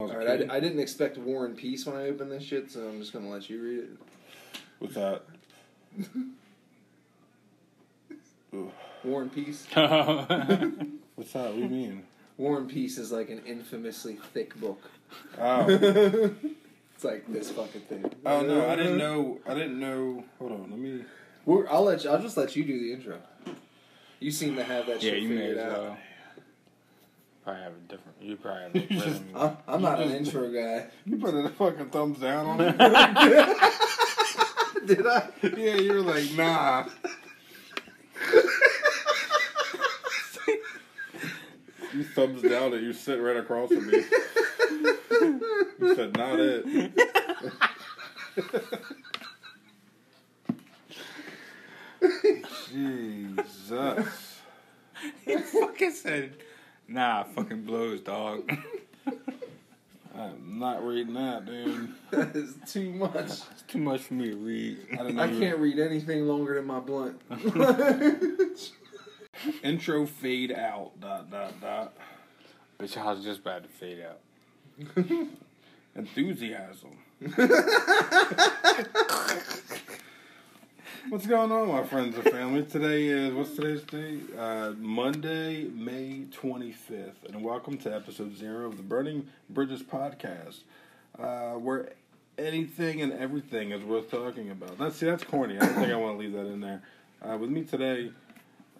I All right, kid. I, I didn't expect War and Peace when I opened this shit, so I'm just gonna let you read it. What's that? War and Peace. What's that? What do you mean? War and Peace is like an infamously thick book. Oh. It's like this fucking thing. Oh no, I didn't know. I didn't know. Hold on, let me. We're, I'll let you, I'll just let you do the intro. You seem to have that yeah, shit you may figured as out. Well. Probably have a different. You probably have a rhythm. I'm, I'm not an intro guy. You put a fucking thumbs down on it. Did I? yeah, you were like, nah. you thumbs down it. You sit right across from me. You said, not it. Jesus. he fucking said, "Nah, fucking blows, dog." I'm not reading that, dude. That is too much. it's too much for me to read. I didn't know I can't read anything longer than my blunt. Intro fade out. Dot dot dot. Bitch, I was just about to fade out. Enthusiasm. What's going on, my friends and family? Today is what's today's date? Uh, Monday, May twenty fifth, and welcome to episode zero of the Burning Bridges podcast, uh, where anything and everything is worth talking about. That's see, that's corny. I don't think I want to leave that in there. Uh, with me today,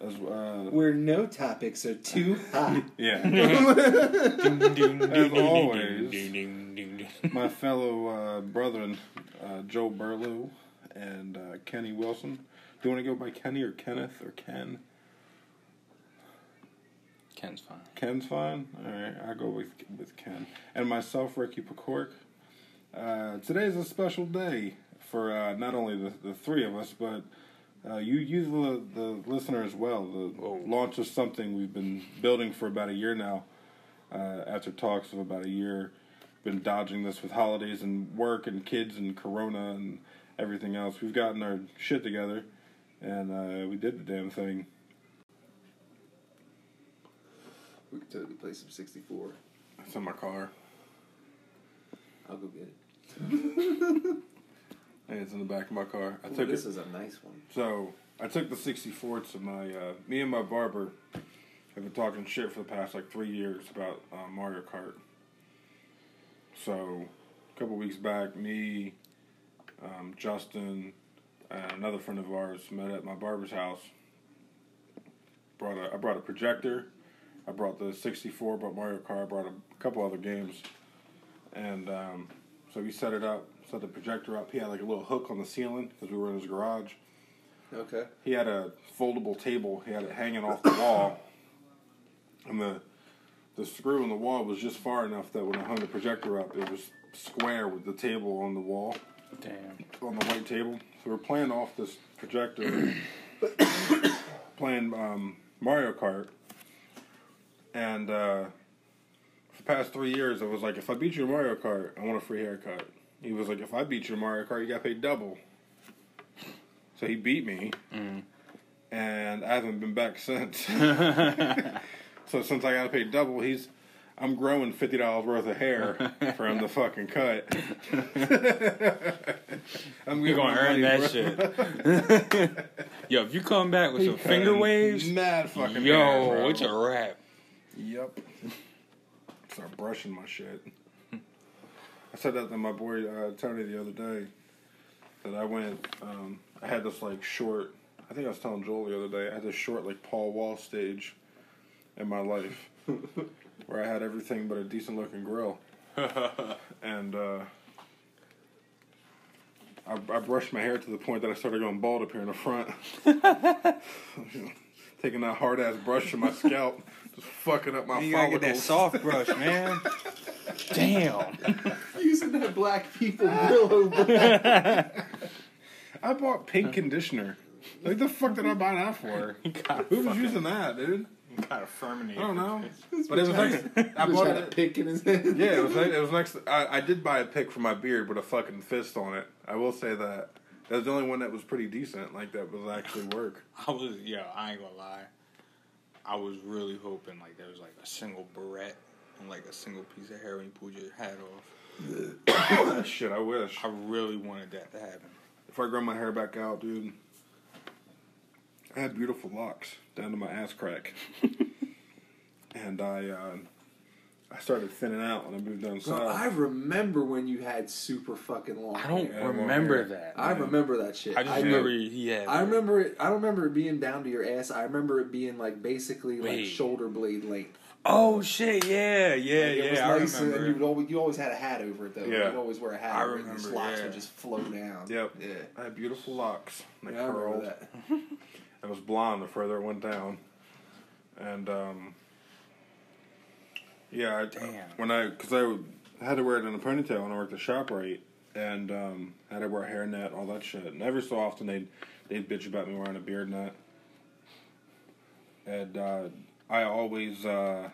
as uh, Where no topics are too hot. yeah, As always. my fellow uh, brethren, uh, Joel Burlew and uh, Kenny Wilson. Do you want to go by Kenny or Kenneth or Ken? Ken's fine. Ken's fine. All right, I'll go with with Ken and myself, Ricky Pecork. Uh, today is a special day for uh, not only the, the three of us, but uh, you, you the the listener as well. The Whoa. launch of something we've been building for about a year now. Uh, after talks of about a year, been dodging this with holidays and work and kids and Corona and everything else. We've gotten our shit together, and uh, we did the damn thing. We could totally play some 64. It's in my car. I'll go get it. Hey, it's in the back of my car. I Ooh, took this it. is a nice one. So I took the 64 to my. Uh, me and my barber have been talking shit for the past like three years about uh, Mario Kart. So a couple weeks back, me, um, Justin, and another friend of ours met at my barber's house. Brought a, I brought a projector. I brought the 64, brought Mario Kart, I brought a couple other games. And um, so we set it up, set the projector up. He had like a little hook on the ceiling because we were in his garage. Okay. He had a foldable table. He had it hanging off the wall, and the the screw in the wall was just far enough that when I hung the projector up, it was square with the table on the wall Damn. on the white table. So we're playing off this projector, playing um, Mario Kart, and uh, for the past three years, it was like, if I beat you in Mario Kart, I want a free haircut. He was like, if I beat you in Mario Kart, you got paid double. So he beat me, and I haven't been back since. so since I got to pay double, he's. I'm growing fifty dollars worth of hair from the fucking cut. I'm You're gonna earn that shit. Yo, if you come back with some finger waves, Mad fucking yo, hair, it's a wrap. Yep. Start brushing my shit. I said that to my boy uh, Tony the other day. That I went, um, I had this like short. I think I was telling Joel the other day. I had this short like Paul Wall stage in my life, where I had everything but a decent looking grill, and uh, I, I brushed my hair to the point that I started going bald up here in the front. Taking that hard ass brush to my scalp, just fucking up my You gotta get that soft brush, man. Damn. Using that black people Brillo. I bought pink conditioner. Like the fuck did I buy that for? You Who was using that, dude? Kind of firminated. I don't know. But it was next. I Just bought had a pick in his head. Yeah, it was. Next, it was next. I, I did buy a pick for my beard with a fucking fist on it. I will say that. That was the only one that was pretty decent. Like that was actually work. I was, yo, I ain't gonna lie. I was really hoping like there was like a single barrette on like a single piece of hair when you pulled your hat off. Shit, I wish. I really wanted that to happen. If I grow my hair back out, dude, I had beautiful locks down to my ass crack, and I uh, I started thinning out when I moved down Bro, south. I remember when you had super fucking long. I don't hair. Yeah, remember well, that. I remember that shit. I just I remember know- he had. I remember it. I don't remember it being down to your ass. I remember it being like basically like shoulder blade length. Oh shit! Yeah, yeah, Like, it was yeah. I nice and you always you always had a hat over it though. Yeah. You'd always wear a hat I over it and the locks yeah. would just flow down. Yep. Yeah. I had beautiful locks. They Yeah, I remember that. It was blonde the further it went down, and um, yeah, I, Damn. when I because I had to wear it in a ponytail when I worked at Shoprite, and um, had to wear a hairnet, all that shit. And every so often they'd they'd bitch about me wearing a beard net, and uh, I always uh,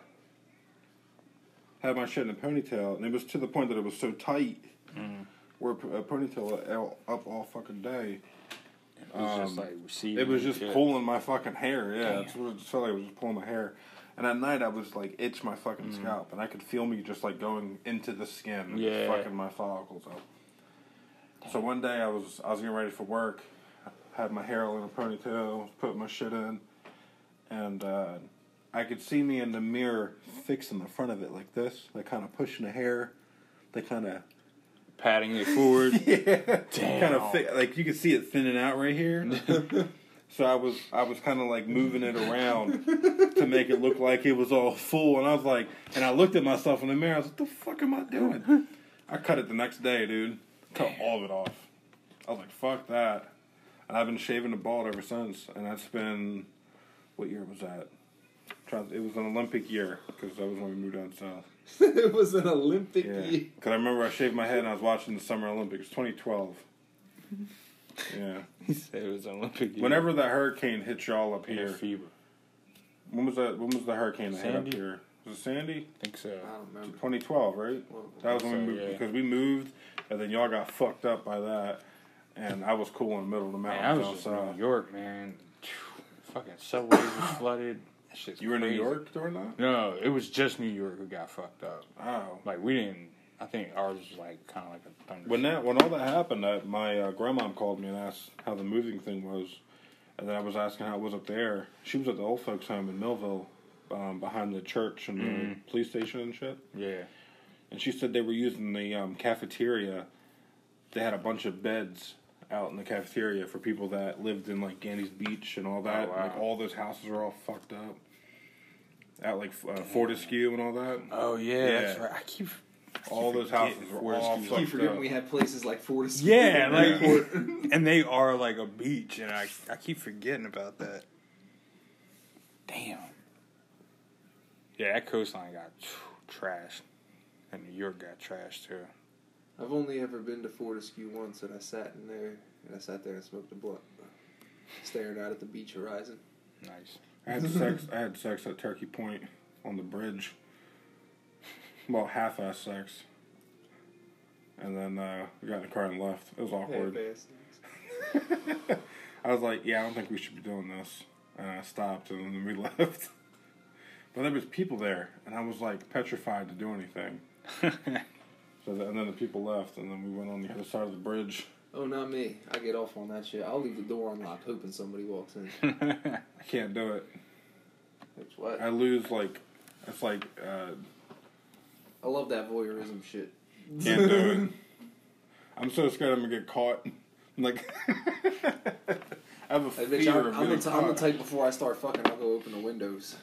had my shit in a ponytail, and it was to the point that it was so tight. Mm. Where a ponytail up all fucking day. It was just Um, like receding. It was just shit. pulling my fucking hair. Yeah, Damn. that's what it just felt like. It was just pulling my hair. And at night, I was like itch my fucking Mm. scalp, and I could feel me just like going into the skin, and Yeah. fucking my follicles up. So one day, I was I was getting ready for work, I had my hair all in a ponytail, put my shit in, and uh, I could see me in the mirror fixing the front of it like this, like kind of pushing the hair, like kind of patting it forward. yeah, Damn. kind of thi- like you can see it thinning out right here. so I was I was kind of like moving it around to make it look like it was all full, and I was like, and I looked at myself in the mirror. I was like, "What the fuck am I doing?" I cut it the next day, dude. Cut all of it off. I was like, "Fuck that," and I've been shaving the bald ever since. And that's been what year was that? It was an Olympic year because that was when we moved down south. it was an Olympic Yeah, year. because I remember I shaved my head and I was watching the Summer Olympics, 2012. Yeah. he said it was Olympic. year. Whenever that hurricane hit y'all up He had here, fever. when was that? When was the hurricane that hit up here? Was it Sandy? I think so. I don't remember. 2012, right? Well, That was when we moved yeah. because we moved, and then y'all got fucked up by that, and I was cool in the middle of the Man, I was just down in. New York, man. Fucking subways was flooded. You were in New crazy. York during that? No, it was just New York who got fucked up. Oh. Like we didn't. I think ours was like kind of like a thunder. When that when all that happened, that my uh, grandma called me and asked how the moving thing was, and then I was asking how it was up there. She was at the old folks' home in Millville, um, behind the church and the police station and shit. yeah, And she said they were using the um, cafeteria. They had a bunch of beds out in the cafeteria for people that lived in like Gandy's Beach and all that. Oh, wow. Like all those houses are all fucked up. Out like uh, Fortescue and all that. Oh yeah, that's right. I keep All those houses were all I keep fucked forgetting up. we had places like Fortis. Yeah, like Airport. and they are like a beach, and I I keep forgetting about that. Damn. Yeah, that coastline got trashed, and New York got trashed too. I've only ever been to Fortescue once, and I sat in there, and I sat there and smoked a blunt, staring out at the beach horizon. Nice. I had sex. I had sex at Turkey Point on the bridge. About half-ass sex. And then uh, we got in the car and left. It was awkward. I was like, "Yeah, I don't think we should be doing this." And I stopped, and then we left. But there was people there, and I was like petrified to do anything. So the, and then the people left, and then we went on the other side of the bridge. Oh, not me. I get off on that shit. I'll leave the door unlocked, hoping somebody walks in. I can't do it. That's what. I lose like, it's like uh, I love that voyeurism shit. Can't do it. I'm so scared I'm gonna get caught. I'm like, I have a Hey, fear bitch, I'm, of I'm, getting the t- I'm before I start fucking, I'll go open the windows.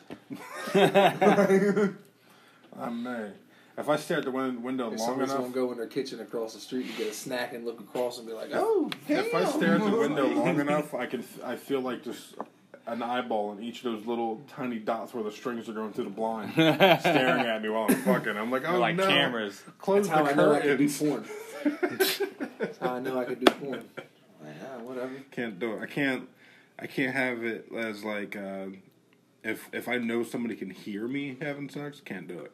I may. If I stare at the win- window If long somebody's enough, gonna go in their kitchen across the street and get a snack and look across and be like, "Oh, if I stare at the window long enough, I can. I feel like just an eyeball in each of those little tiny dots where the strings are going through the blind, staring at me while I'm fucking. I'm like, oh like no! cameras. Close That's how the I know I can do curtains. porn. That's how I know I can do porn. Like, ah, whatever. can't do it. I can't. I can't have it as like uh, if if I know somebody can hear me having sex, can't do it.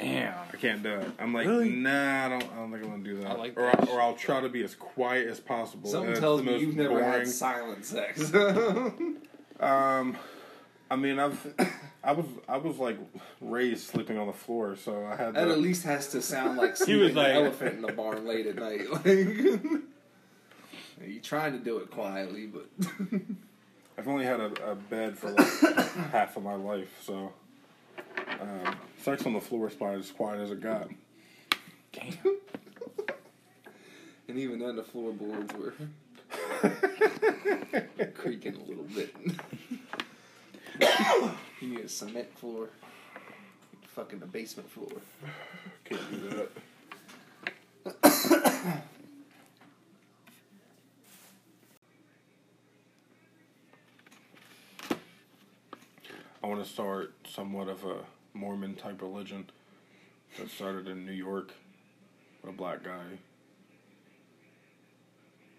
Damn. I can't do it. I'm like, Really? nah, I don't. I don't think I'm gonna do that. I like or that I, or I'll try to be as quiet as possible. Something tells the me you've never boring. had silent sex. Um, I mean, I've I was I was like raised sleeping on the floor, so I had. That to- at least has to sound like He sleeping was like- an elephant in the barn late at night. Like, you trying to do it quietly, but I've only had a, a bed for like half of my life, so um, sex on the floor is probably as quiet as it got. Damn. and even then the floorboards were creaking a little bit. you need a cement floor. Fucking the basement floor. Can't do that. I want to start somewhat of a Mormon type religion that started in New York. With a black guy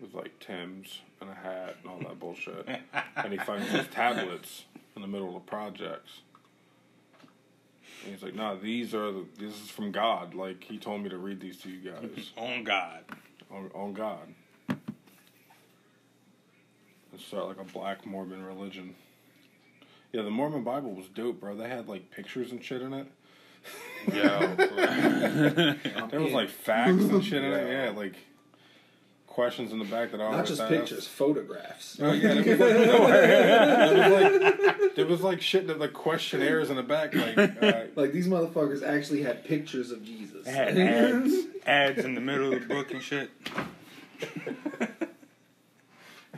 with like Timbs and a hat and all that bullshit. and he finds these tablets in the middle of the projects. And he's like, "Nah, these are the, this is from God. Like he told me to read these to you guys On God. on, on God." And start uh, like a black Mormon religion. Yeah, the Mormon Bible was dope, bro. They had like pictures and shit in it. Yeah. There was like facts and shit in it. Yeah. Yeah, like questions in the back that I Not always just asked. pictures, photographs. Oh yeah, there was like, no, there was like there was like shit that like questionnaires in the back, like uh, Like these motherfuckers actually had pictures of Jesus. Had ads, ads in the middle of the book and shit.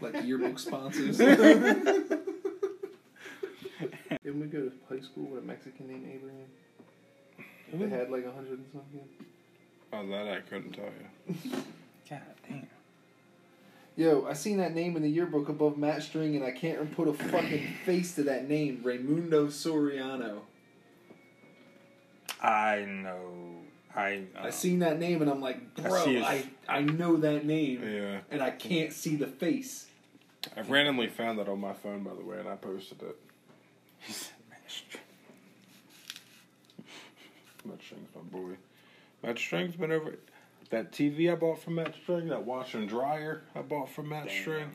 like yearbook sponsors. Didn't we go to high school with a Mexican named Abraham? They had like a hundred and something. oh that I couldn't tell you. God damn. Yo, I seen that name in the yearbook above Matt String, and I can't put a fucking face to that name, Raimundo Soriano. I know. I. Uh, I seen that name, and I'm like, I bro, see his- I, I know that name, Yeah, and I can't see the face. I randomly found that on my phone by the way, and I posted it. Matt String. Matt String's my boy. Matt String's been over that TV I bought from Matt String, that washer and dryer I bought from Matt Damn. String.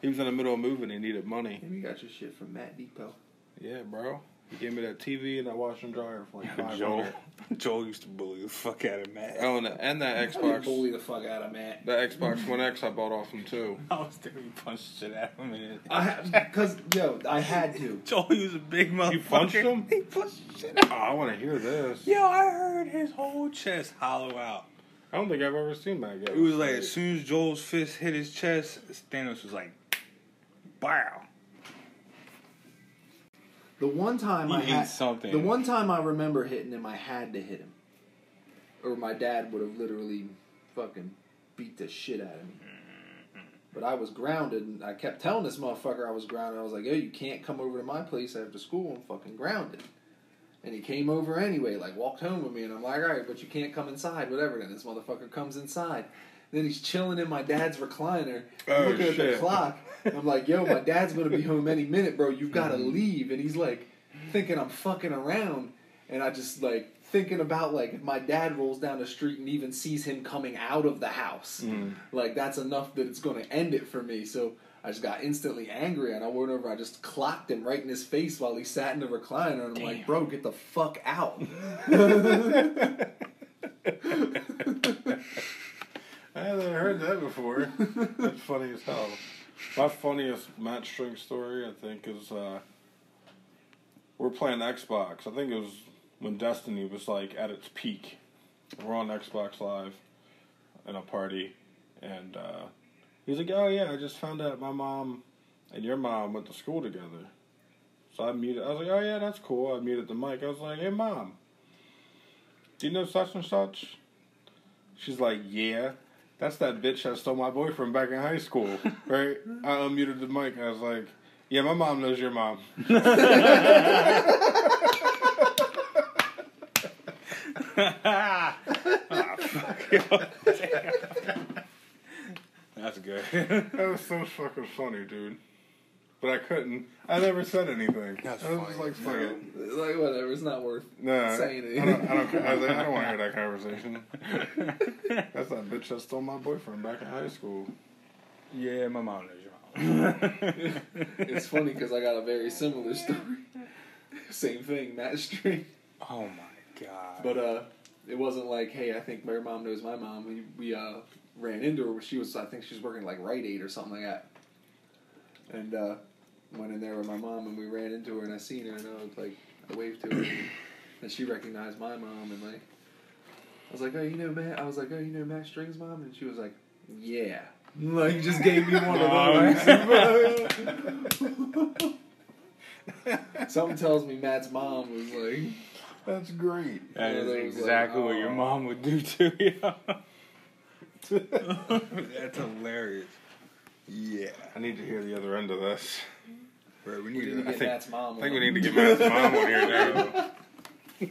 He was in the middle of moving, he needed money. Maybe you got your shit from Matt Depot. Yeah, bro. He gave me that TV and that washer and dryer for like five Joel. hundred. Joel used to bully the fuck out of Matt. Oh, and, and that Xbox, bully the fuck out of Matt. that Xbox One X I bought off him too. I was there. He punched shit out of him. And I because yo, I had to. Joel, he was a big motherfucker. You punched him? He punched shit out. Oh, I want to hear this. Yo, I heard his whole chest hollow out. I don't think I've ever seen that yet. It was like as soon as Joel's fist hit his chest, Thanos was like, "Wow." The one time He I had something. The one time I remember hitting him, I had to hit him, or my dad would have literally fucking beat the shit out of me. But I was grounded, and I kept telling this motherfucker I was grounded. I was like, "Yo, you can't come over to my place after school. I'm fucking grounded." And he came over anyway, like walked home with me, and I'm like, "All right, but you can't come inside, whatever." Then this motherfucker comes inside. Then he's chilling in my dad's recliner, Oh, looking at the clock. I'm like, "Yo, my dad's gonna be home any minute, bro. You've got to leave." And he's like, thinking I'm fucking around, and I just like thinking about like if my dad rolls down the street and even sees him coming out of the house, Mm. like that's enough that it's going to end it for me. So I just got instantly angry, and I went over. I just clocked him right in his face while he sat in the recliner, and I'm like, "Bro, get the fuck out!" I haven't heard that before. That's funny as hell. My funniest Matt String story, I think, is uh, we're playing Xbox. I think it was when Destiny was like at its peak. We're on Xbox Live in a party, and uh, he's like, "Oh yeah, I just found out my mom and your mom went to school together." So I muted. I was like, "Oh yeah, that's cool." I muted the mic. I was like, "Hey mom, do you know such and such?" She's like, "Yeah." That's that bitch that stole my boyfriend back in high school, right? I unmuted the mic. I was like, "Yeah, my mom knows your mom." Ah, fuck. That's good. That was so fucking funny, dude. But I couldn't. I never said anything. That's I was just like, fuck it. like whatever, it's not worth. No, Saying I don't. I don't, care. I, was like, I don't want to hear that conversation. That's that bitch that stole my boyfriend back in high school. yeah, my mom knows your mom. It's funny because I got a very similar story. Same thing, Matt String. Oh my god. But uh, it wasn't like, hey, I think my mom knows my mom. We we uh ran into her. She was, I think she was working like Rite Aid or something like that. And uh, went in there with my mom, and we ran into her, and I seen her, and I was like, I waved to her, and she recognized my mom, and like, I was like, oh, you know Matt? I was like, oh, you know Matt String's mom, and she was like, yeah. Like, just gave me one of those. Something tells me Matt's mom was like. That's great. That is one of is those, like, exactly what your oh. mom would do to you. That's hilarious. Yeah. I need to hear the other end of this. Bro, we We need need to to. get I think- Matt's mom. I think we need to get Matt's mom on here now.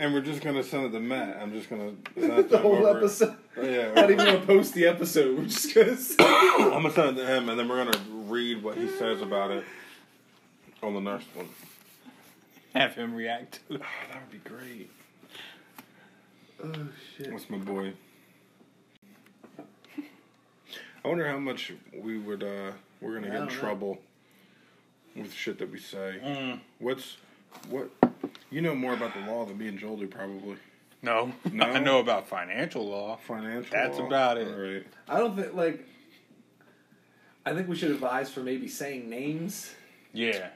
and we're just gonna send it to Matt. I'm just gonna send it the whole over- episode. Oh, yeah, Not even gonna post the episode. We're just gonna. I'm gonna send it to him, and then we're gonna read what he says about it on the next one. have him react to it. Oh, that would be great. Oh shit! What's my boy? I wonder how much we would uh we're gonna I get in don't know. trouble with shit that we say. Mm. What's what? You know more about the law than me and Joel do, probably. No. No? I know about financial law. Financial. That's law? about it. All right. I don't think like. I think we should advise for maybe saying names Yeah.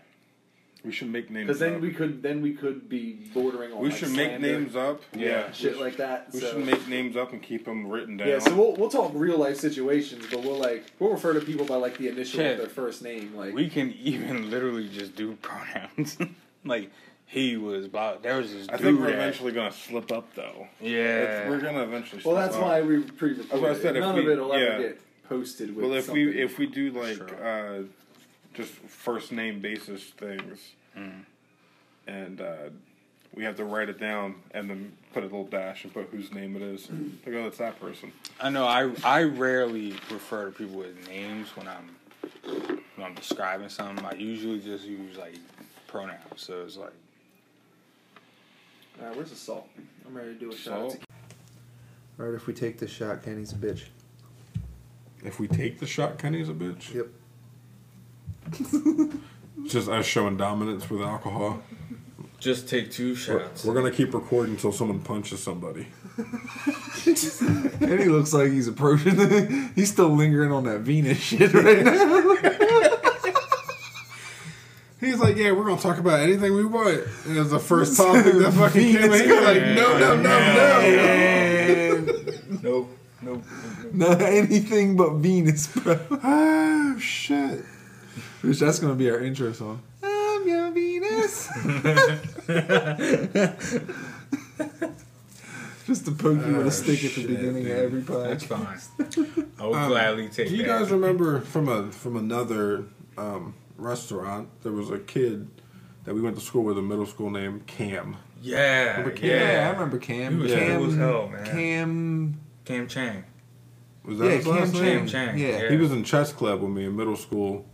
We should make names. because then up. we could then we could be bordering on. We like, should make names up. Yeah. shit like that. We so. should make names up and keep them written down. Yeah, so we'll we'll talk real life situations, but we'll like we'll refer to people by like the initial Shit. of their first name. Like We can even literally just do pronouns. like he was about there was this I dude think we're that- eventually gonna slip up though. Yeah. we're gonna eventually. well, that's up. why we That's pre-recorded. what I said, it. if None we- of it'll yeah. ever get posted with. Well, if something. we if we do like Sure. uh, just first name basis things, Mm. and uh, we have to write it down and then put a little dash and put whose name it is. Like, oh, it's that person. I know I I rarely refer to people with names when I'm when I'm describing something. I usually just use like pronouns. So it's like All right, where's the salt? I'm ready to do a Salt? shot. All right, if we take this shot, Kenny's a bitch. If we take the shot, Kenny's a bitch. Yep. Just us showing dominance with alcohol. just take two shots. We're gonna keep recording until someone punches somebody. And he looks like he's approaching. The, he's still lingering on that Venus shit right now. He's like, yeah, we're gonna talk about anything we want. And it was the first topic that fucking came in. He was like, no, no, no, no. Nope. Nope. Not anything but Venus, bro. Oh shit. Which that's gonna be our intro song. I'm your Venus. Just to poke you with Oh, a stick at the beginning of every That's podcast. fine. I Um, gladly take that. Do you that. guys remember from a from another um, restaurant? There was a kid that we went to school with, a middle school named Cam. Yeah, Remember Cam? yeah. I remember Cam. He was Cam, cool as hell, man. Cam. Cam Chang. Was that Yeah, his Cam last Chang. name? Chang. Yeah. Yeah. He was in chess club with me in middle school,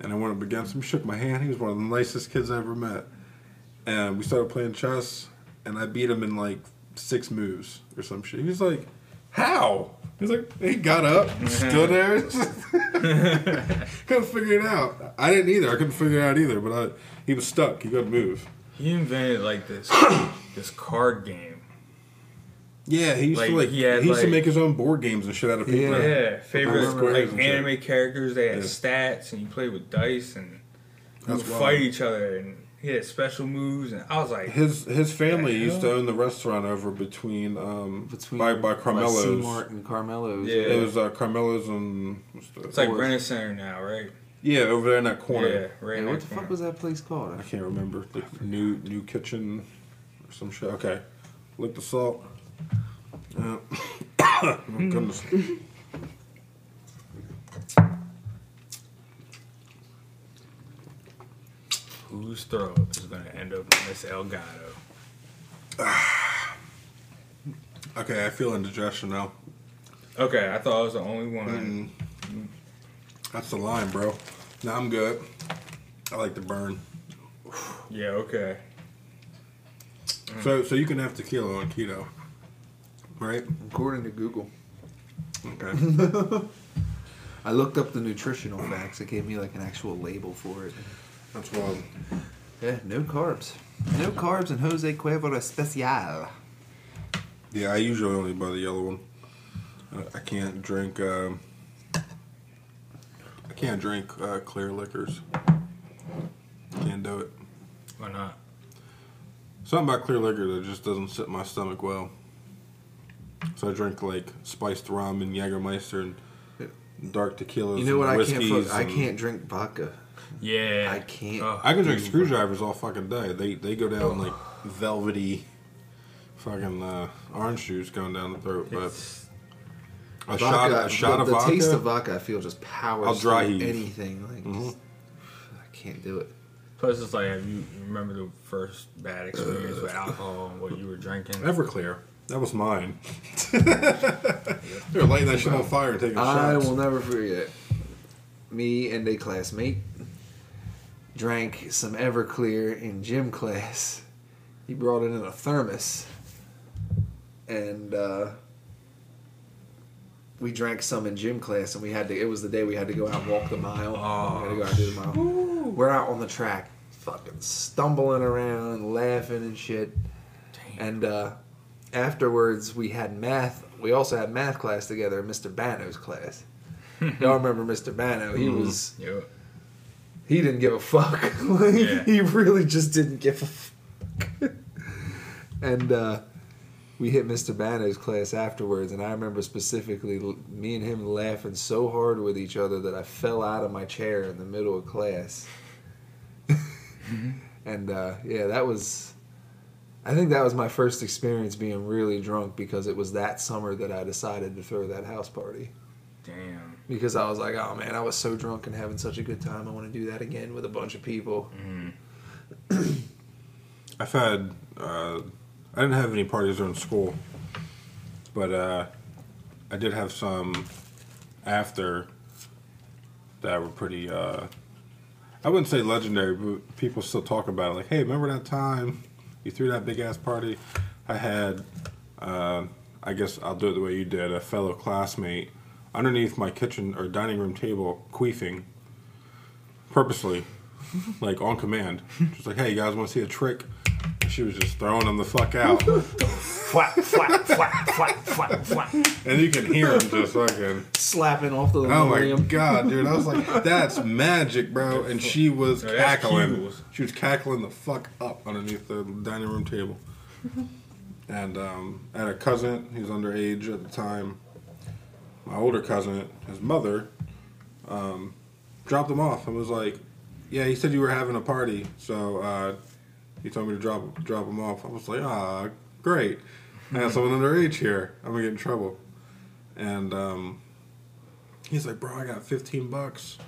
and I went up against him. Shook my hand. He was one of the nicest kids I ever met. And we started playing chess, and I beat him in like six moves or some shit. He was like, "How?" He's like, he got up, stood there, couldn't figure it out. I didn't either. I couldn't figure it out either. But I, he was stuck. He couldn't move. He invented like this this card game. Yeah, he used to Like, like. he He, had, used to make his own board games and shit out of paper. Yeah. Yeah, favorite squares like and shit. anime characters. They had Yeah. stats, and you play with dice, and you would fight each other, and he had special moves. And I was like, His his family The used to own the restaurant over between um Between by by Carmelo's. C-Mart and Carmelo's. Yeah. It was uh, Carmelo's and what's the, it's like Or- Brennan Center now, right? yeah over there in that corner. Yeah, right. Hey, in what the corner. fuck was that place called? I can't remember the new new kitchen or some shit. Okay, lick the salt. Yeah. oh, goodness. Whose throat is going to end up in this Elgato? Okay, I feel indigestion now. Okay, I thought I was the only one. Mm. That's the line, bro. Now I'm good. I like to burn. Yeah, okay. So so you can have tequila on keto, right? According to Google. Okay. I looked up the nutritional facts. It gave me like an actual label for it. That's wild. Yeah, no carbs. No carbs and Jose Cuervo Especial. Yeah, I usually only buy the yellow one. I- I can't drink. Um, I can't drink uh, clear liquors. Can't do it. Why not? Something about clear liquor that just doesn't sit in my stomach well. So I drink like spiced rum and Jägermeister and dark tequilas. You know what? and I can't. whiskeys Fuck, I can't drink vodka. Yeah. I can't. Oh, I can drink screwdrivers all fucking day. They they go down like velvety, fucking uh, orange juice going down the throat. But it's- a Vodka, shot a shot the, of the vodka. taste of vodka, I feel just powers I'll dry through heave. anything. Like, Mhm. I can't do it. plus, it's like, have you you remember the first bad experience with alcohol and what you were drinking? Everclear. That was mine. They're lighting that shit on fire and taking shit. I shots. will never forget. Me and a classmate drank some Everclear in gym class. He brought it in a thermos, and uh, we drank some in gym class. And we had to. It was the day we had to go out and walk the mile. we had to go out and do the mile. We're out on the track, fucking stumbling around, laughing and shit. And uh, afterwards, we had math. We also had math class together, in Mr. Bano's class. Y'all remember Mr. Bano? He was Yeah. he didn't give a fuck. like, Yeah. He really just didn't give a fuck. and uh, we hit Mr. Bano's class afterwards, and I remember specifically me and him laughing so hard with each other that I fell out of my chair in the middle of class. and uh, yeah, that was. I think that was my first experience being really drunk because it was that summer that I decided to throw that house party Damn. because I was like, oh man, I was so drunk and having such a good time. I want to do that again with a bunch of people. I've had. Uh, I didn't have any parties during school, but uh, I did have some after that were pretty. Uh, I wouldn't say legendary, but people still talk about it. Like, hey, remember that time you threw that big ass party? I had. Uh, I guess I'll do it the way you did. A fellow classmate underneath my kitchen or dining room table, queefing purposely, like on command. Just like, hey, you guys want to see a trick? And she was just throwing them the fuck out. Flap, flap, flap, flap, flap, flap. and you can hear them just fucking. Slapping off the Oh my linoleum. god, dude! I was like, "That's magic, bro!" And she was No, that's cackling. cues. She was cackling the fuck up underneath the dining room table. And um, I had a cousin. He was underage at the time. My older cousin, his mother, um, dropped him off and was like, "Yeah, he said you were having a party, so uh, he told me to drop drop him off." I was like, "Ah, great! I have someone underage here. I'm gonna get in trouble." And um, he's like, "Bro, I got 15 bucks.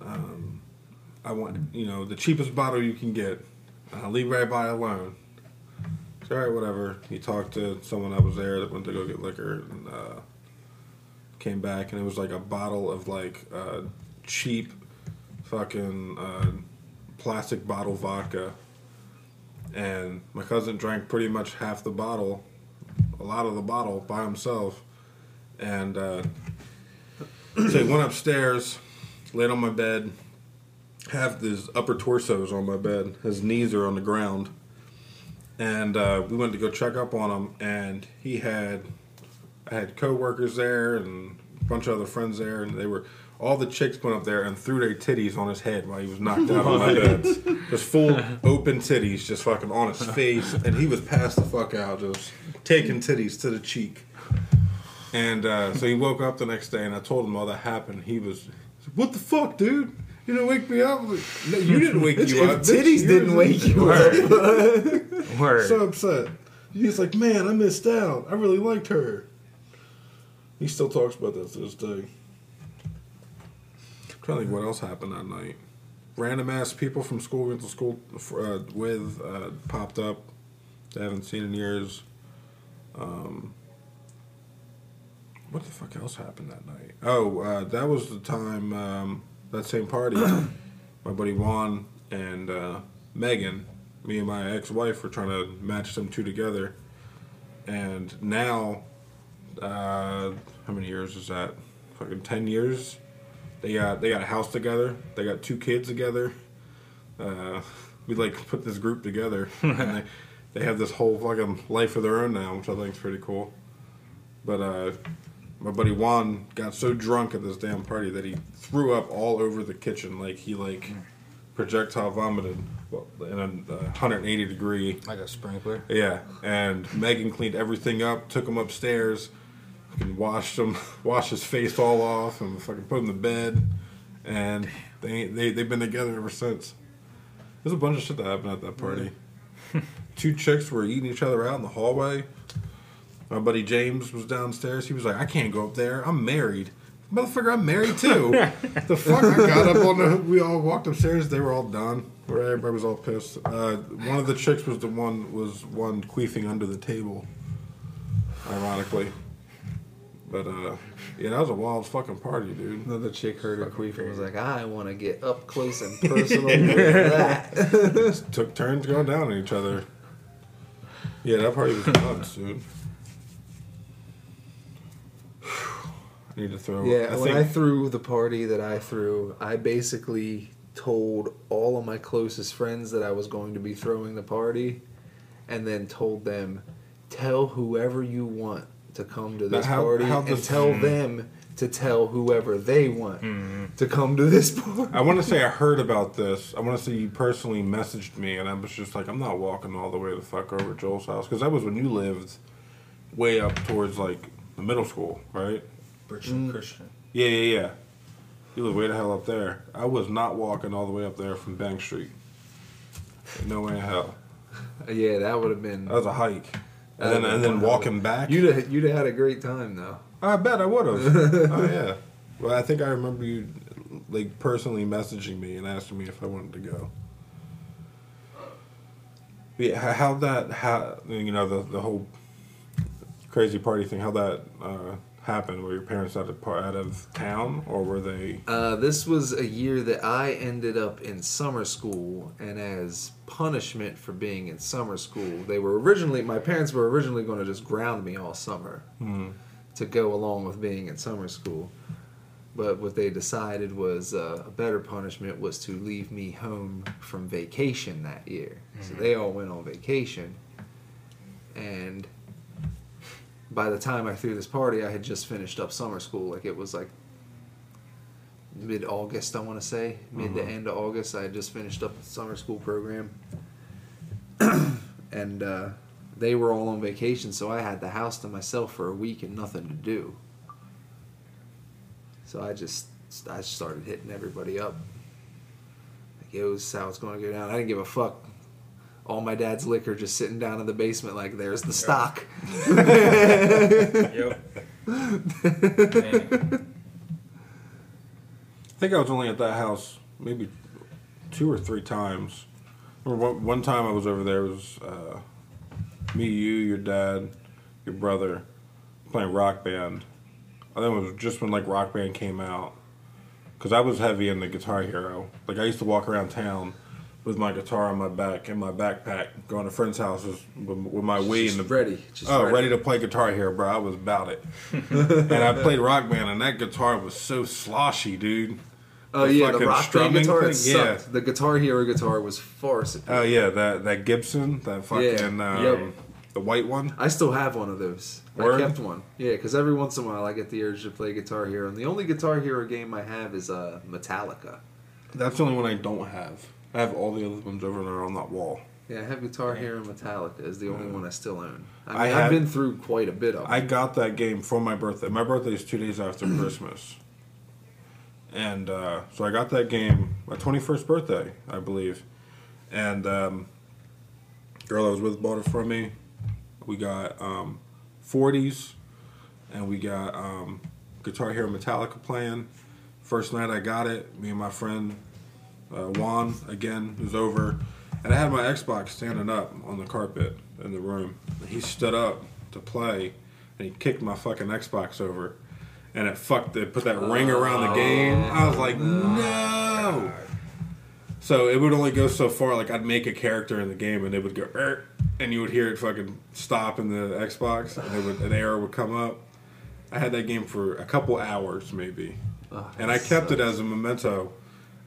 Um, I want, you know, the cheapest bottle you can get. I'll leave everybody alone." So, all right, whatever. He talked to someone that was there that went to go get liquor and uh, came back, and it was like a bottle of like uh, cheap, fucking uh, plastic bottle vodka. And my cousin drank pretty much half the bottle, a lot of the bottle by himself. And uh, so he went upstairs, laid on my bed, half his upper torsos on my bed. His knees are on the ground. And uh, we went to go check up on him, and he had, I had coworkers there and a bunch of other friends there, and they were, all the chicks went up there and threw their titties on his head while he was knocked out on my bed. Just full open titties, just fucking on his face, and he was passed the fuck out, just taking titties to the cheek. And uh, so he woke up the next day, and I told him all that happened. He was, "What the fuck, dude? You didn't wake me up." Like, no, you didn't wake you up. Titties You didn't wake you up. Word. so upset. He's like, "Man, I missed out. I really liked her." He still talks about that to this day. Trying to think what else happened that night. Random ass people from school we went to school uh, with uh, popped up. They haven't seen in years. Um, what the fuck else happened that night? Oh, uh, that was the time um, that same party. my buddy Juan and uh, Megan, me and my ex-wife were trying to match them two together, and now, uh, how many years is that? Fucking ten years. They got they got a house together. They got two kids together. uh, we like put this group together, and they they have this whole fucking life of their own now, which I think is pretty cool. But uh, my buddy Juan got so drunk at this damn party that he threw up all over the kitchen, like he like projectile vomited well, in a uh, 180 degree. Like a sprinkler. Yeah, and Megan cleaned everything up, took him upstairs, fucking washed him, washed his face all off, and fucking put him to bed. And they they they've been together ever since. There's a bunch of shit that happened at that party. Two chicks were eating each other out in the hallway. My buddy James was downstairs. He was like, "I can't go up there. I'm married." Motherfucker, I'm married too. the fuck? I got up on the. We all walked upstairs. They were all done. Where everybody was all pissed. Uh, one of the chicks was the one was one queefing under the table. Ironically, but uh, yeah, that was a wild fucking party, dude. Another chick heard her queef and was like, I want to get up close and personal with that. Took turns going down on each other. Yeah, that party was nuts, dude. I need to throw. Yeah, I when think I threw the party that I threw, I basically told all of my closest friends that I was going to be throwing the party, and then told them, tell whoever you want to come to this how- party, how and does- tell them to tell whoever they want mm-hmm. to come to this party. I want to say I heard about this. I want to say you personally messaged me, and I was just like, I'm not walking all the way the fuck over to Joel's house because that was when you lived way up towards like the middle school, right? Christian. Mm. Christian. Yeah, yeah, yeah. You live way the hell up there. I was not walking all the way up there from Bank Street. No way in hell. Yeah, that would have been. That was a hike, and then and then walking back. You'd have, you'd have had a great time though. I bet I would have. oh yeah. Well, I think I remember you like personally messaging me and asking me if I wanted to go. Yeah, how how that how you know the the whole crazy party thing? How that uh, happened? Were your parents out of out of town or were they? Uh, this was a year that I ended up in summer school, and as punishment for being in summer school, they were originally my parents were originally going to just ground me all summer Hmm. to go along with being in summer school. But what they decided was uh, a better punishment was to leave me home from vacation that year. So they all went on vacation, and by the time I threw this party, I had just finished up summer school. Like it was like mid August, I want to say, mid to end of August. I had just finished up the summer school program, and uh, they were all on vacation, so I had the house to myself for a week and nothing to do. So I just I started hitting everybody up. Like it was how it's going to go down. I didn't give a fuck. All my dad's liquor just sitting down in the basement, like there's the stock. Yep. I think I was only at that house maybe two or three times. Or one, one time I was over there it was uh, me, you, your dad, your brother playing rock band. I think it was just when like rock band came out. Cause I was heavy in the Guitar Hero. Like I used to walk around town with my guitar on my back and my backpack, going to friends' houses with, with my Wii and the ready. Just oh, ready. to play Guitar Hero, bro. I was about it. and I played Rock Band, and that guitar was so sloshy, dude. Oh the yeah, the rock band guitar thing, it sucked. yeah. The Guitar Hero guitar was far superior. Oh yeah, that that Gibson, that fucking um, Yep. the white one. I still have one of those. Word? I kept one. Yeah, because every once in a while I get the urge to play Guitar Hero, and the only Guitar Hero game I have is uh, Metallica. That's the only one I don't have. I have all the other ones over there on that wall. Yeah, I have Guitar Hero and Metallica is the only one I still own. I I mean, had- I've been through quite a bit of. I got that game for my birthday. My birthday is two days after Christmas. And uh, so I got that game my 21st birthday, I believe. And um, girl I was with bought it for me. We got um, 40s and we got um, Guitar Hero Metallica playing. First night I got it, me and my friend uh, Juan again was over, and I had my Xbox standing up on the carpet in the room. He stood up to play, and he kicked my fucking Xbox over, and it fucked. It put that ring around the game. I was like, no. So it would only go so far. Like I'd make a character in the game, and it would go, "Er," and you would hear it fucking stop in the Xbox, and it would, an error would come up. I had that game for a couple hours, maybe Oh, and I kept it as a memento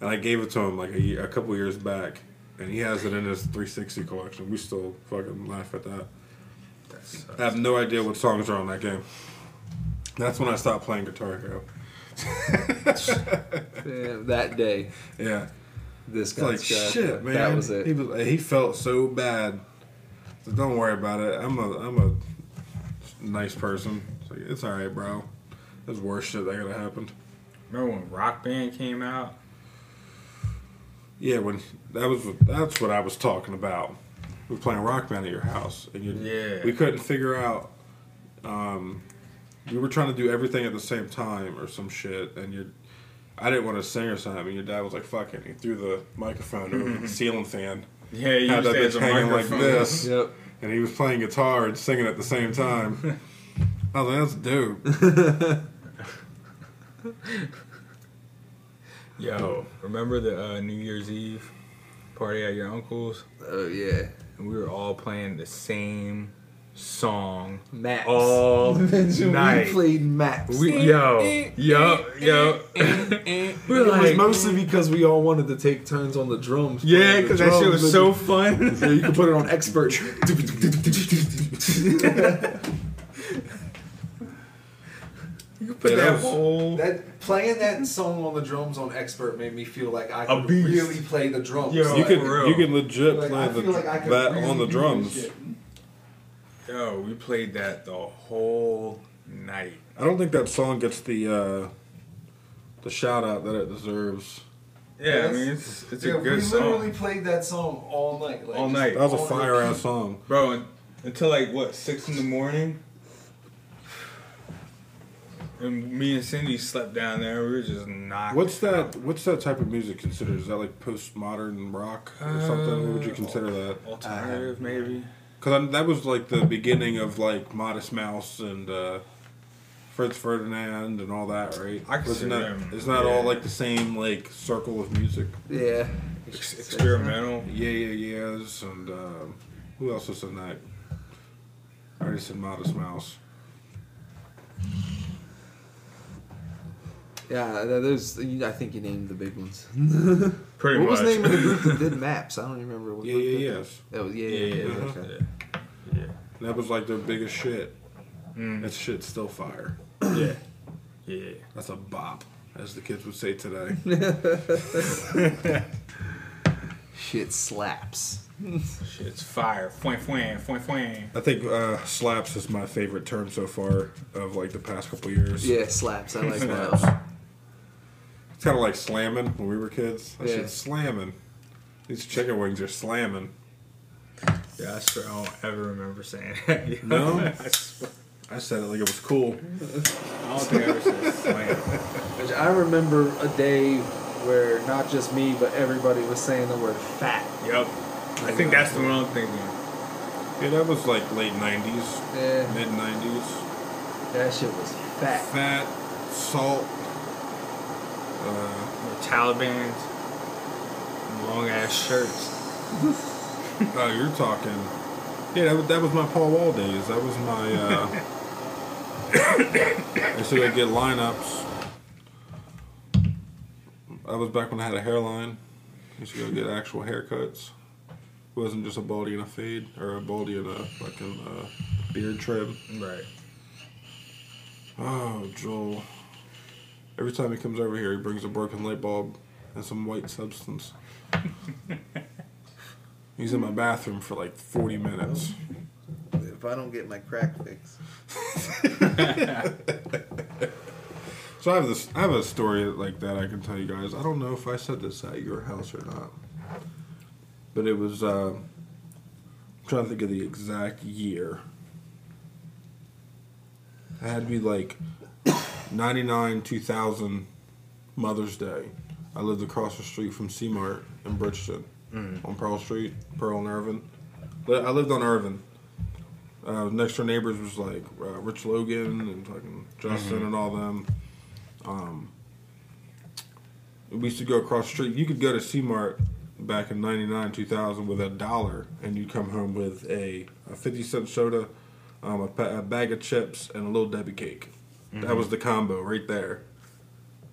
and I gave it to him like a, year, a couple years back, and he has it in his 360 collection. We still fucking laugh at that. I have no idea what songs are on that game. That's when I stopped playing Guitar Hero. Yeah, that day, Yeah, this it's guy like shit, man. That was it. He was he felt so bad. So don't worry about it. I'm a I'm a nice person. It's, like, it's all right, bro. There's worse shit that could have happened. remember when Rock Band came out? Yeah, when that was that's what I was talking about. We were playing Rock Band at your house, and you, Yeah. we couldn't figure out. Um, we were trying to do everything at the same time or some shit, and you, I didn't want to sing or something. And your dad was like, "Fuck it," he threw the microphone over the ceiling fan, Yeah, you had that bitch the hanging like this, Yep. and he was playing guitar and singing at the same time. I was like, "That's dope." Yo, remember the uh, New Year's Eve party at your uncle's? Oh yeah. And we were all playing the same song Maps. all night. We played maps. We, yo, yo, yo. we it were was mostly because we all wanted to take turns on the drums. yeah, because that shit was so fun. Yeah, you can put it on expert. you put Yeah, that that whole. that playing that song on the drums on expert made me feel like I could really play the drums. Yo, you like, could for real. you can legit Like, play the, like that really on the drums. this. Yo, we played that the whole night. I don't think that song gets the uh, the shout out that it deserves. Yeah, I mean it's it's Yeah, a good song. we literally song, played that song all night. Like, All night. That was a fire ass song. bro. un- Until like what six in the morning, and me and Cindy slept down there. We were just knocking. What's that? What's that type of music considered? Is that like postmodern rock or something? What would you consider that? alternative? Maybe. Because that was like the beginning of like Modest Mouse and uh, Franz Ferdinand and all that, right? I consider Wasn't that, them, Isn't that all like the same like circle of music? Yeah. Ex- experimental. Yeah Yeah Yeahs, and um, who else was in that? I already said Modest Mouse. Yeah, th- those. I think you named the big ones. Pretty what was the name of the group that did maps? I don't even remember. What Yeah, yeah, did yes. that. That was yeah, yeah, yeah, yeah, yeah. Okay. yeah. That was like their biggest shit. Mm. That shit's still fire. yeah, yeah. That's a bop, as the kids would say today. Shit slaps. Shit's fire. Fwang, fwang, fwang, fwang. I think uh, slaps is my favorite term so far of like the past couple years. Yeah, slaps. I like Slaps. that. It's kind of like slamming when we were kids. That Yeah. shit's slamming. These chicken wings are slamming. Yeah, I swear I don't ever remember saying that. No? I, I said it like it was cool. I don't think I ever said slam. Which I remember a day where not just me, but everybody was saying the word fat. Yep. I think that's the one I'm thinking. Yeah, that was like late '90s, Yeah, mid '90s. that shit was fat. Fat, salt. Uh, Taliban's long ass shirts. oh, you're talking. Yeah, that was, that was my Paul Wall days. That was my. Uh, I used to go get lineups. That was back when I had a hairline. I used to go get actual haircuts. It wasn't just a baldy and a fade, or a baldy and a fucking uh, beard trim. Right. Oh, Joel. Every time he comes over here, he brings a broken light bulb and some white substance. He's in my bathroom for like 40 minutes. If I don't get my crack fix. So I have this. I have a story like that I can tell you guys. I don't know if I said this at your house or not, but it was. Uh, I'm trying to think of the exact year. It had to be like 99, 2000, Mother's Day. I lived across the street from C-Mart in Bridgeton on Pearl Street, Pearl and Irvin. I lived on Irvin. Uh, next door neighbors was like uh, Rich Logan and fucking Justin and all them. Um, we used to go across the street. You could go to C-Mart back in 99, 2000 with a dollar and you'd come home with a, a 50 cent soda, um, a, pa- a bag of chips, and a little Debbie cake. That was the combo right there.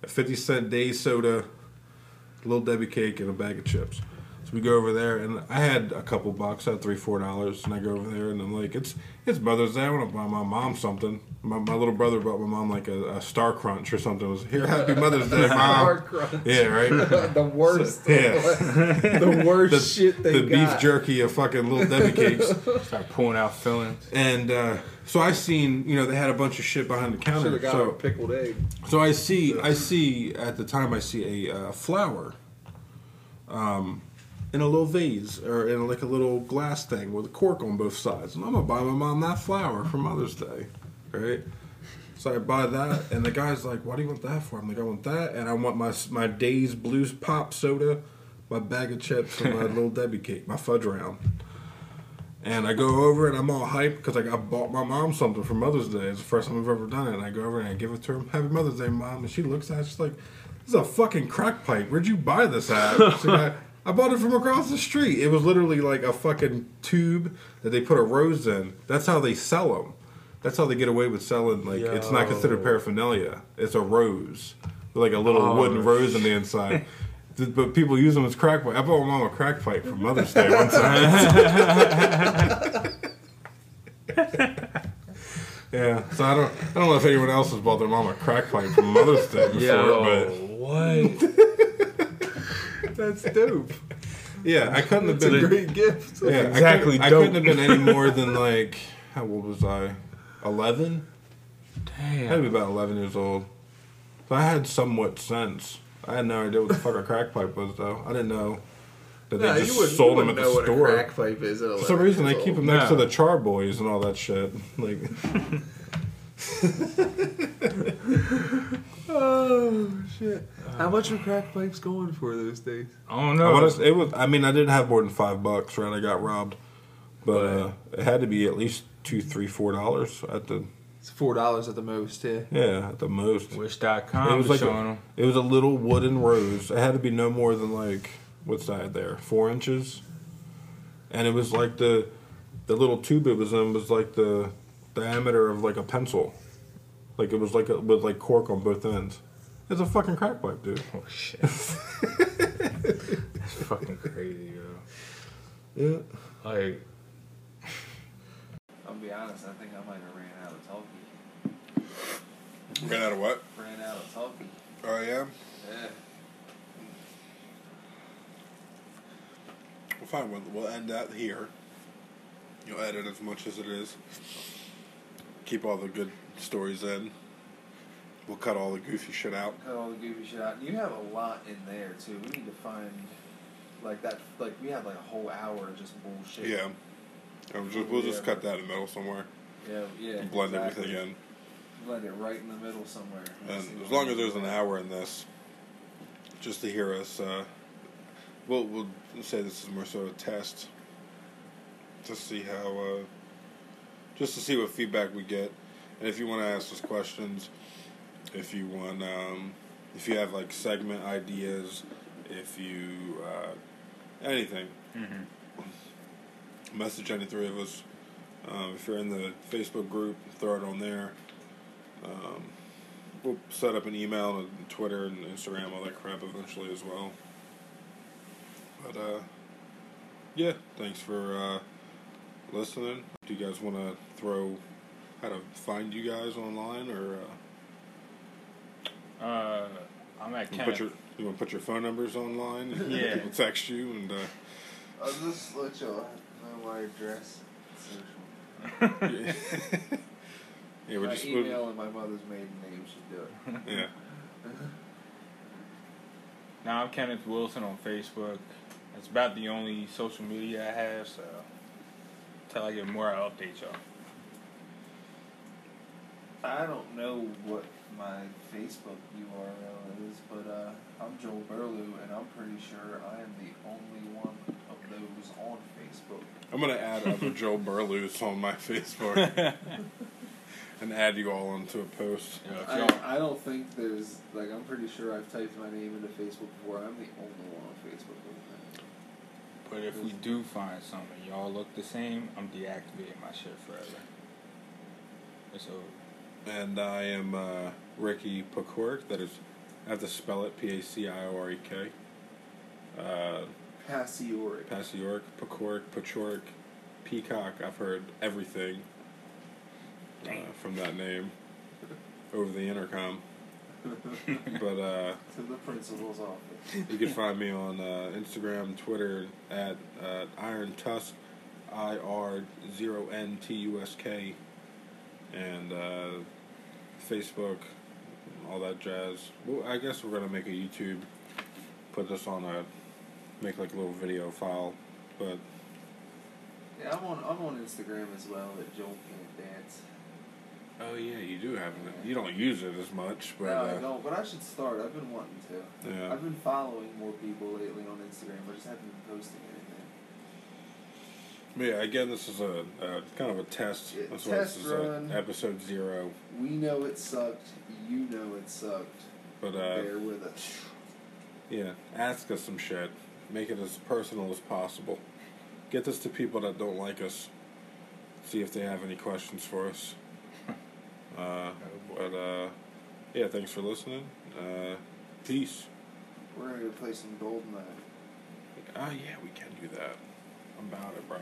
A 50 cent day soda, a little Debbie cake, and a bag of chips. So we go over there, and I had a couple bucks, I had three, four dollars, and I go over there, and I'm like, it's it's Mother's Day. I want to buy my mom something. My, my little brother bought my mom like a, a Star Crunch or something. It was here, Happy Mother's Day, mom. Hard crunch. Yeah, right. the worst. Yeah. the worst The, shit they the got. beef jerky of fucking little Debbie cakes. Start pulling out fillings. And uh, so I seen, you know, they had a bunch of shit behind the counter. Should counter. have got her a So, pickled egg. so I see, I see at the time I see a uh, flower, um, in a little vase or in like a little glass thing with a cork on both sides, and I'm gonna buy my mom that flower for Mother's Day, right? So I buy that, and the guy's like, "Why do you want that for?" I'm like, "I want that, and I want my my Days Blues Pop soda, my bag of chips, and my little Debbie cake, my fudge round." And I go over and I'm all hyped because like I bought my mom something for Mother's Day. It's the first time I've ever done it. And I go over and I give it to her. Happy Mother's Day, mom. And she looks at it. She's like, "This is a fucking crack pipe. Where'd you buy this at?" Like, I bought it from across the street. It was literally like a fucking tube that they put a rose in. That's how they sell them. That's how they get away with selling. Like it's not considered paraphernalia. It's a rose, with like a little Oh, wooden rose on the inside. But people use them as crack pipe. I bought my mom a crack pipe for Mother's Day one time. yeah, so I don't, I don't know if anyone else has bought their mom a crack pipe for Mother's Day before, Yo, what? That's dope. yeah, I couldn't have It's a been. great gift. Yeah, Exactly, I, couldn't, I couldn't have been any more than like how old was I? Eleven. I had to be about eleven years old. So I had somewhat sense. I had no idea what the fuck a crack pipe was, though. I didn't know that they Nah, just you wouldn't, sold them at the know store. what a crack pipe is. at For some 11 reason, they keep them old. next to the Chore Boys and all that shit. Like, Oh shit! How much are crack pipes going for those days? I don't I know. wanna, it was. I mean, I didn't have more than five bucks. Right, I got robbed, but uh, it had to be at least two, three, four dollars at the It's four dollars at the most. Yeah. yeah at the most. Wish.com It was was like showing a, them. it was a little wooden rose. It had to be no more than like what's that there, four inches, and it was like the the little tube it was in was like the diameter of like a pencil, like it was like a, with like cork on both ends. It's a fucking crack pipe, dude. Oh shit. That's fucking crazy, yo. Yeah. Like, I'll be honest. I think I might have ran out of talkie. Ran out of what? Ran out of talkie. Oh yeah. Yeah. Well, fine. We'll, we'll end that here. You'll edit as much as it is. Keep all the good stories in. We'll cut all the goofy shit out. Cut all the goofy shit out. You have a lot in there too. We need to find like that. Like we have like a whole hour of just bullshit. Yeah. Um, just, we'll just cut that in the middle somewhere. Yeah. Yeah. and blend exactly. everything in. Blend it right in the middle somewhere. And as long as there's an hour in this, just to hear us, uh, we'll we'll say this is more so a test, to see how, uh, just to see what feedback we get, and if you want to ask us questions, if you want, um, if you have like segment ideas, if you uh, anything, message any three of us. Um, if you're in the Facebook group, throw it on there. Um, we'll set up an email and Twitter and Instagram, all that crap eventually as well. But uh, yeah, thanks for uh, listening. Do you guys want to throw how to find you guys online, or uh, uh, I'm at you Kenneth. put your you want to put your phone numbers online? and Yeah. people text you and. Uh, I'll just let y'all know my address. yeah, yeah, we're my just we're- email and my mother's maiden name should do it. yeah. Now I'm Kenneth Wilson on Facebook. That's about the only social media I have, so until I get more, I'll update y'all. I don't know what my Facebook URL is, but uh, I'm Joel Burlew, and I'm pretty sure I am the only one of those on Facebook. I'm gonna add other Joe Burlews on my Facebook and add you all onto a post. Yo, if I, y'all- I don't think there's like I'm pretty sure I've typed my name into Facebook before. I'm the only one on Facebook. with that. but if we do find something, y'all look the same, I'm deactivating my shit forever. It's over. And I am uh, Ricky Paciorek. That is, I have to spell it P A C I O R E K. uh, Passioric. Passiork, Pecoric, Pachoric, Peacock. I've heard everything uh, from that name over the intercom. but uh, to the principal's office. you can find me on uh, Instagram, Twitter at uh, Iron Tusk, I R zero N T U S K, and uh, Facebook, all that jazz. Well, I guess we're gonna make a YouTube, put this on a, make like a little video file, but Yeah, I'm on I'm on Instagram as well at Joel Can't Dance. Oh yeah, you do have it. You don't use it as much, but no, I uh, don't, but I should start. I've been wanting to. yeah. I've been following more people lately on Instagram. I just haven't been posting anything. But yeah, again, this is a, a kind of a test. That's why test this is run. uh episode zero. We know it sucked. You know it sucked. But uh, Bear with us. yeah, ask us some shit. Make it as personal as possible. Get this to people that don't like us. See if they have any questions for us. Uh, but uh, yeah, thanks for listening. Uh, peace. We're gonna go play some Goldeneye. Oh yeah, we can do that. I'm about it, bro.